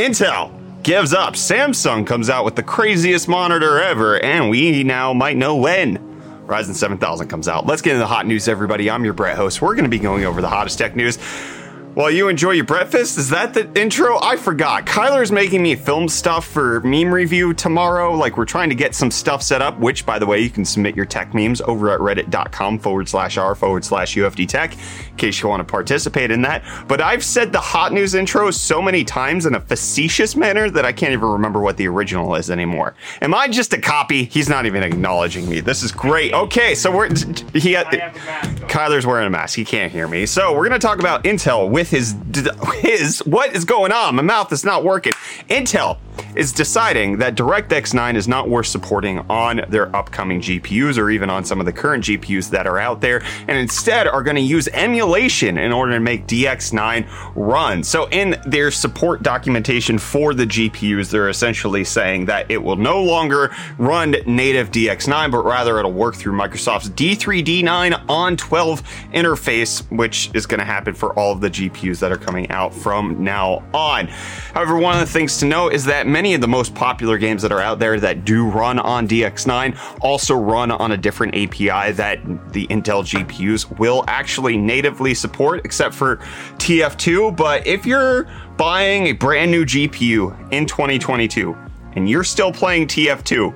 Intel gives up. Samsung comes out with the craziest monitor ever, and we now might know when. Ryzen 7000 comes out. Let's get into the hot news, everybody. I'm your Brett host. We're going to be going over the hottest tech news. While you enjoy your breakfast, is that the intro? I forgot. Kyler's making me film stuff for meme review tomorrow. Like, we're trying to get some stuff set up, which, by the way, you can submit your tech memes over at reddit.com forward slash r forward slash UFD tech in case you want to participate in that. But I've said the hot news intro so many times in a facetious manner that I can't even remember what the original is anymore. Am I just a copy? He's not even acknowledging me. This is great. Okay, so we're. He, Kyler's wearing a mask. He can't hear me. So we're going to talk about Intel with his his what is going on? My mouth is not working. Intel is deciding that DirectX 9 is not worth supporting on their upcoming GPUs or even on some of the current GPUs that are out there, and instead are going to use emulation in order to make DX9 run. So, in their support documentation for the GPUs, they're essentially saying that it will no longer run native DX9, but rather it'll work through Microsoft's D3D9 on 12 interface, which is going to happen for all of the GPUs that are coming out from now on. However, one of the things to note is that many of the most popular games that are out there that do run on DX9 also run on a different API that the Intel GPUs will actually natively support, except for TF2. But if you're buying a brand new GPU in 2022 and you're still playing TF2,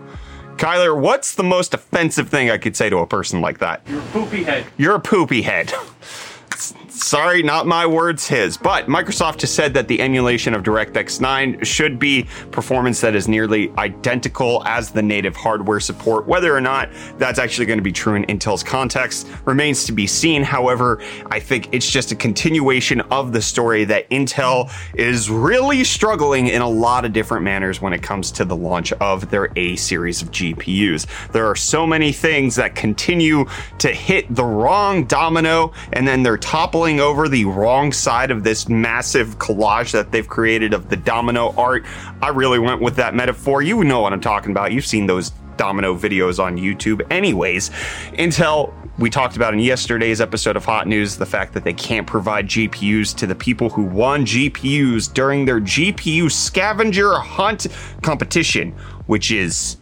Kyler, what's the most offensive thing I could say to a person like that? You're a poopy head. You're a poopy head. Sorry, not my words, his. But Microsoft has said that the emulation of DirectX 9 should be performance that is nearly identical as the native hardware support. Whether or not that's actually going to be true in Intel's context remains to be seen. However, I think it's just a continuation of the story that Intel is really struggling in a lot of different manners when it comes to the launch of their A series of GPUs. There are so many things that continue to hit the wrong domino and then they're toppling over the wrong side of this massive collage that they've created of the domino art. I really went with that metaphor. You know what I'm talking about. You've seen those domino videos on YouTube, anyways. Intel we talked about in yesterday's episode of Hot News the fact that they can't provide GPUs to the people who won GPUs during their GPU scavenger hunt competition, which is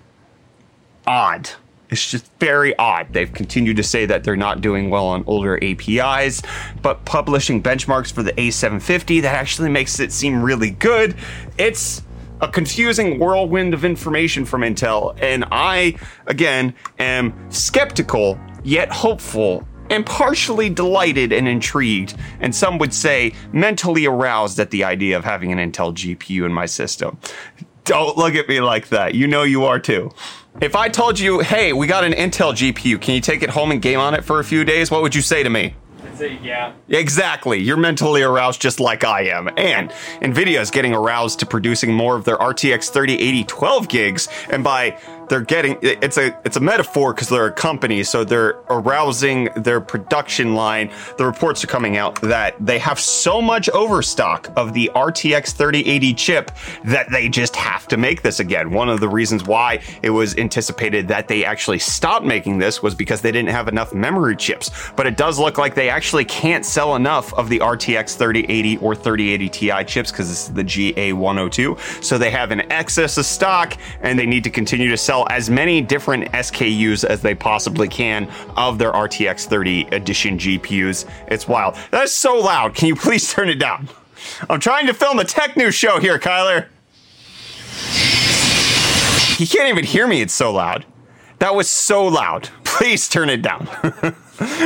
odd. It's just very odd. They've continued to say that they're not doing well on older APIs, but publishing benchmarks for the A750 that actually makes it seem really good. It's a confusing whirlwind of information from Intel, and I, again, am skeptical yet hopeful and partially delighted and intrigued, and some would say mentally aroused at the idea of having an Intel GPU in my system. Don't look at me like that. You know you are too. If I told you, hey, we got an Intel GPU, can you take it home and game on it for a few days? What would you say to me? I'd say yeah. Exactly. You're mentally aroused just like I am. And Nvidia is getting aroused to producing more of their RTX 3080 12 gigs. And by they're getting it's a it's a metaphor because they're a company, so they're arousing their production line. The reports are coming out that they have so much overstock of the RTX 3080 chip that they just have to make this again. One of the reasons why it was anticipated that they actually stopped making this was because they didn't have enough memory chips. But it does look like they actually can't sell enough of the RTX 3080 or 3080 Ti chips because it's the GA102. So they have an excess of stock and they need to continue to sell as many different SKUs as they possibly can of their RTX 30 edition GPUs. It's wild. That's so loud. Can you please turn it down? I'm trying to film a tech news show here, Kyler. He can't even hear me. It's so loud. That was so loud. Please turn it down.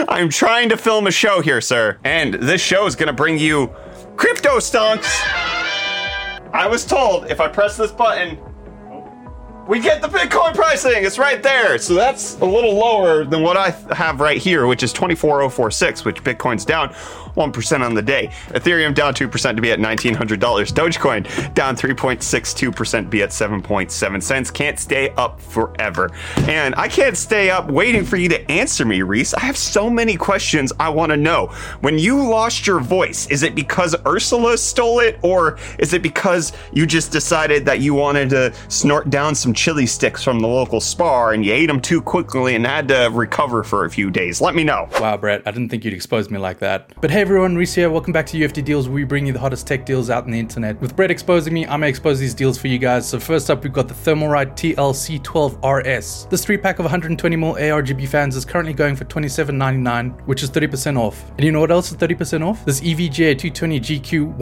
I'm trying to film a show here, sir. And this show is going to bring you crypto stunts. I was told if I press this button, we get the Bitcoin pricing. It's right there. So that's a little lower than what I have right here, which is 24046, which Bitcoin's down 1% on the day. Ethereum down 2% to be at $1,900. Dogecoin down 3.62% be at 7.7 cents. Can't stay up forever. And I can't stay up waiting for you to answer me, Reese. I have so many questions I want to know. When you lost your voice, is it because Ursula stole it or is it because you just decided that you wanted to snort down some chili sticks from the local spar and you ate them too quickly and had to recover for a few days. Let me know. Wow, Brett, I didn't think you'd expose me like that. But hey everyone, Reese here. Welcome back to UFD Deals, where we bring you the hottest tech deals out on the internet. With Brett exposing me, I'm gonna expose these deals for you guys. So first up, we've got the Thermalright TLC12RS. This three pack of 120mm ARGB fans is currently going for $27.99, which is 30% off. And you know what else is 30% off? This EVGA 220 GQ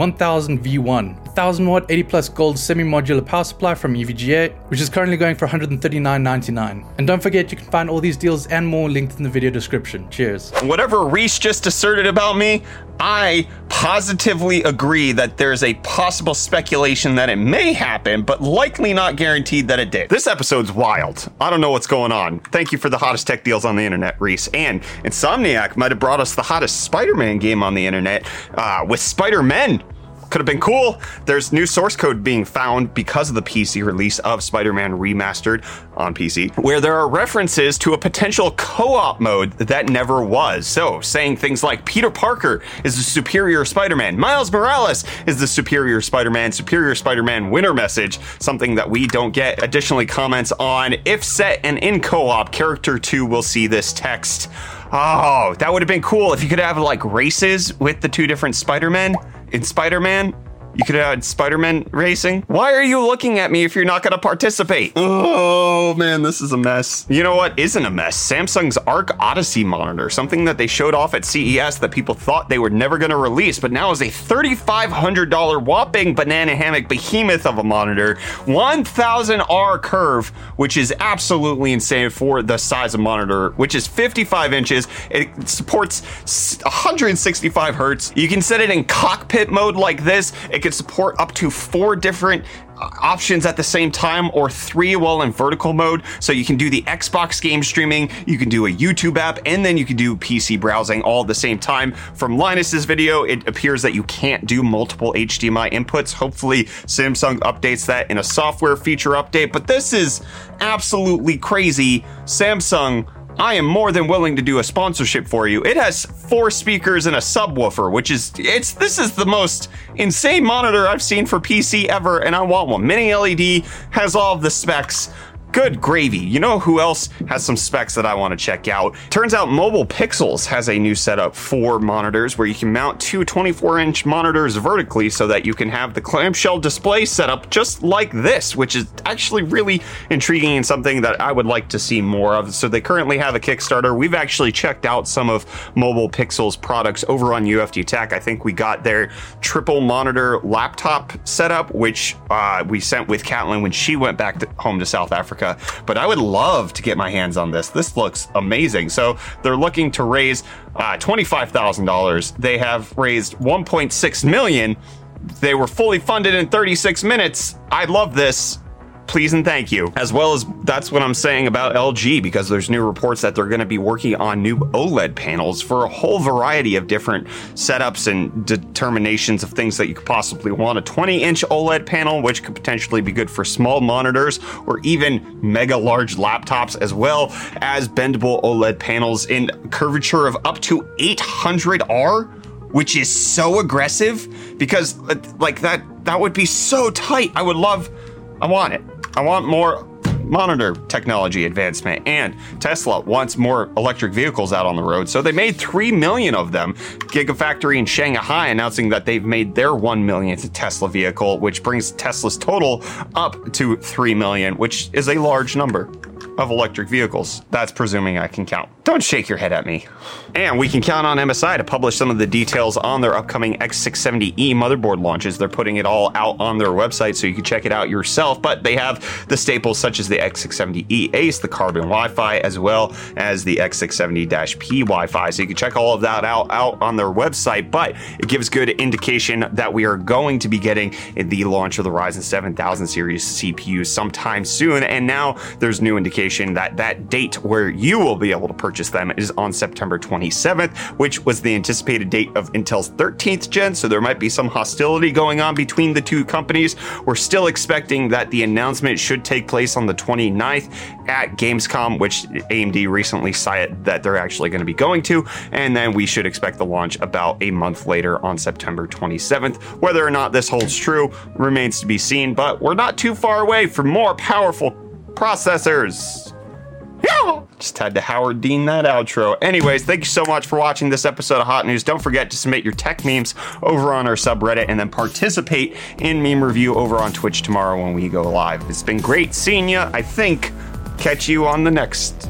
1000 watt 80 plus gold semi-modular power supply from EVGA, which is currently going for $139.99. And don't forget, you can find all these deals and more linked in the video description. Cheers. Whatever Reese just asserted about me, I positively agree that there's a possible speculation that it may happen, but likely not guaranteed that it did. This episode's wild. I don't know what's going on. Thank you for the hottest tech deals on the internet, Reese. And Insomniac might have brought us the hottest Spider Man game on the internet uh, with Spider Man could have been cool. There's new source code being found because of the PC release of Spider Man Remastered on PC, where there are references to a potential co op mode that never was. So, saying things like Peter Parker is the superior Spider Man, Miles Morales is the superior Spider Man, superior Spider Man winner message, something that we don't get. Additionally, comments on if set and in co op, character 2 will see this text. Oh, that would have been cool if you could have like races with the two different Spider Men in Spider Man. You could had Spider Man racing. Why are you looking at me if you're not going to participate? Oh man, this is a mess. You know what isn't a mess? Samsung's Ark Odyssey monitor, something that they showed off at CES that people thought they were never going to release, but now is a $3,500 whopping banana hammock behemoth of a monitor, 1000R curve, which is absolutely insane for the size of monitor, which is 55 inches. It supports 165 hertz. You can set it in cockpit mode like this. It can support up to four different uh, options at the same time or three while in vertical mode. So you can do the Xbox game streaming, you can do a YouTube app, and then you can do PC browsing all at the same time. From Linus's video, it appears that you can't do multiple HDMI inputs. Hopefully, Samsung updates that in a software feature update, but this is absolutely crazy. Samsung I am more than willing to do a sponsorship for you. It has four speakers and a subwoofer, which is it's this is the most insane monitor I've seen for PC ever, and I want one. Mini LED has all of the specs. Good gravy. You know who else has some specs that I want to check out? Turns out Mobile Pixels has a new setup for monitors where you can mount two 24 inch monitors vertically so that you can have the clamshell display setup just like this, which is actually really intriguing and something that I would like to see more of. So they currently have a Kickstarter. We've actually checked out some of Mobile Pixels products over on UFD Tech. I think we got their triple monitor laptop setup, which uh, we sent with Catlin when she went back to, home to South Africa. But I would love to get my hands on this. This looks amazing. So they're looking to raise uh, $25,000. They have raised 1.6 million. They were fully funded in 36 minutes. I love this please and thank you. As well as that's what I'm saying about LG because there's new reports that they're going to be working on new OLED panels for a whole variety of different setups and determinations of things that you could possibly want. A 20 inch OLED panel, which could potentially be good for small monitors or even mega large laptops, as well as bendable OLED panels in curvature of up to 800R which is so aggressive because uh, like that that would be so tight. I would love I want it. I want more monitor technology advancement and Tesla wants more electric vehicles out on the road. So they made 3 million of them. Gigafactory in Shanghai announcing that they've made their 1 millionth Tesla vehicle, which brings Tesla's total up to 3 million, which is a large number of electric vehicles. That's presuming I can count. Don't shake your head at me. And we can count on MSI to publish some of the details on their upcoming X670E motherboard launches. They're putting it all out on their website so you can check it out yourself. But they have the staples such as the X670E Ace, the Carbon Wi Fi, as well as the X670 P Wi Fi. So you can check all of that out, out on their website. But it gives good indication that we are going to be getting the launch of the Ryzen 7000 series CPU sometime soon. And now there's new indication that that date where you will be able to purchase them is on September 27th, which was the anticipated date of Intel's 13th gen. So there might be some hostility going on between the two companies. We're still expecting that the announcement should take place on the 29th at Gamescom, which AMD recently cited that they're actually going to be going to. And then we should expect the launch about a month later on September 27th. Whether or not this holds true remains to be seen, but we're not too far away from more powerful processors. Yeah. Just had to Howard Dean that outro. Anyways, thank you so much for watching this episode of Hot News. Don't forget to submit your tech memes over on our subreddit and then participate in meme review over on Twitch tomorrow when we go live. It's been great seeing you. I think catch you on the next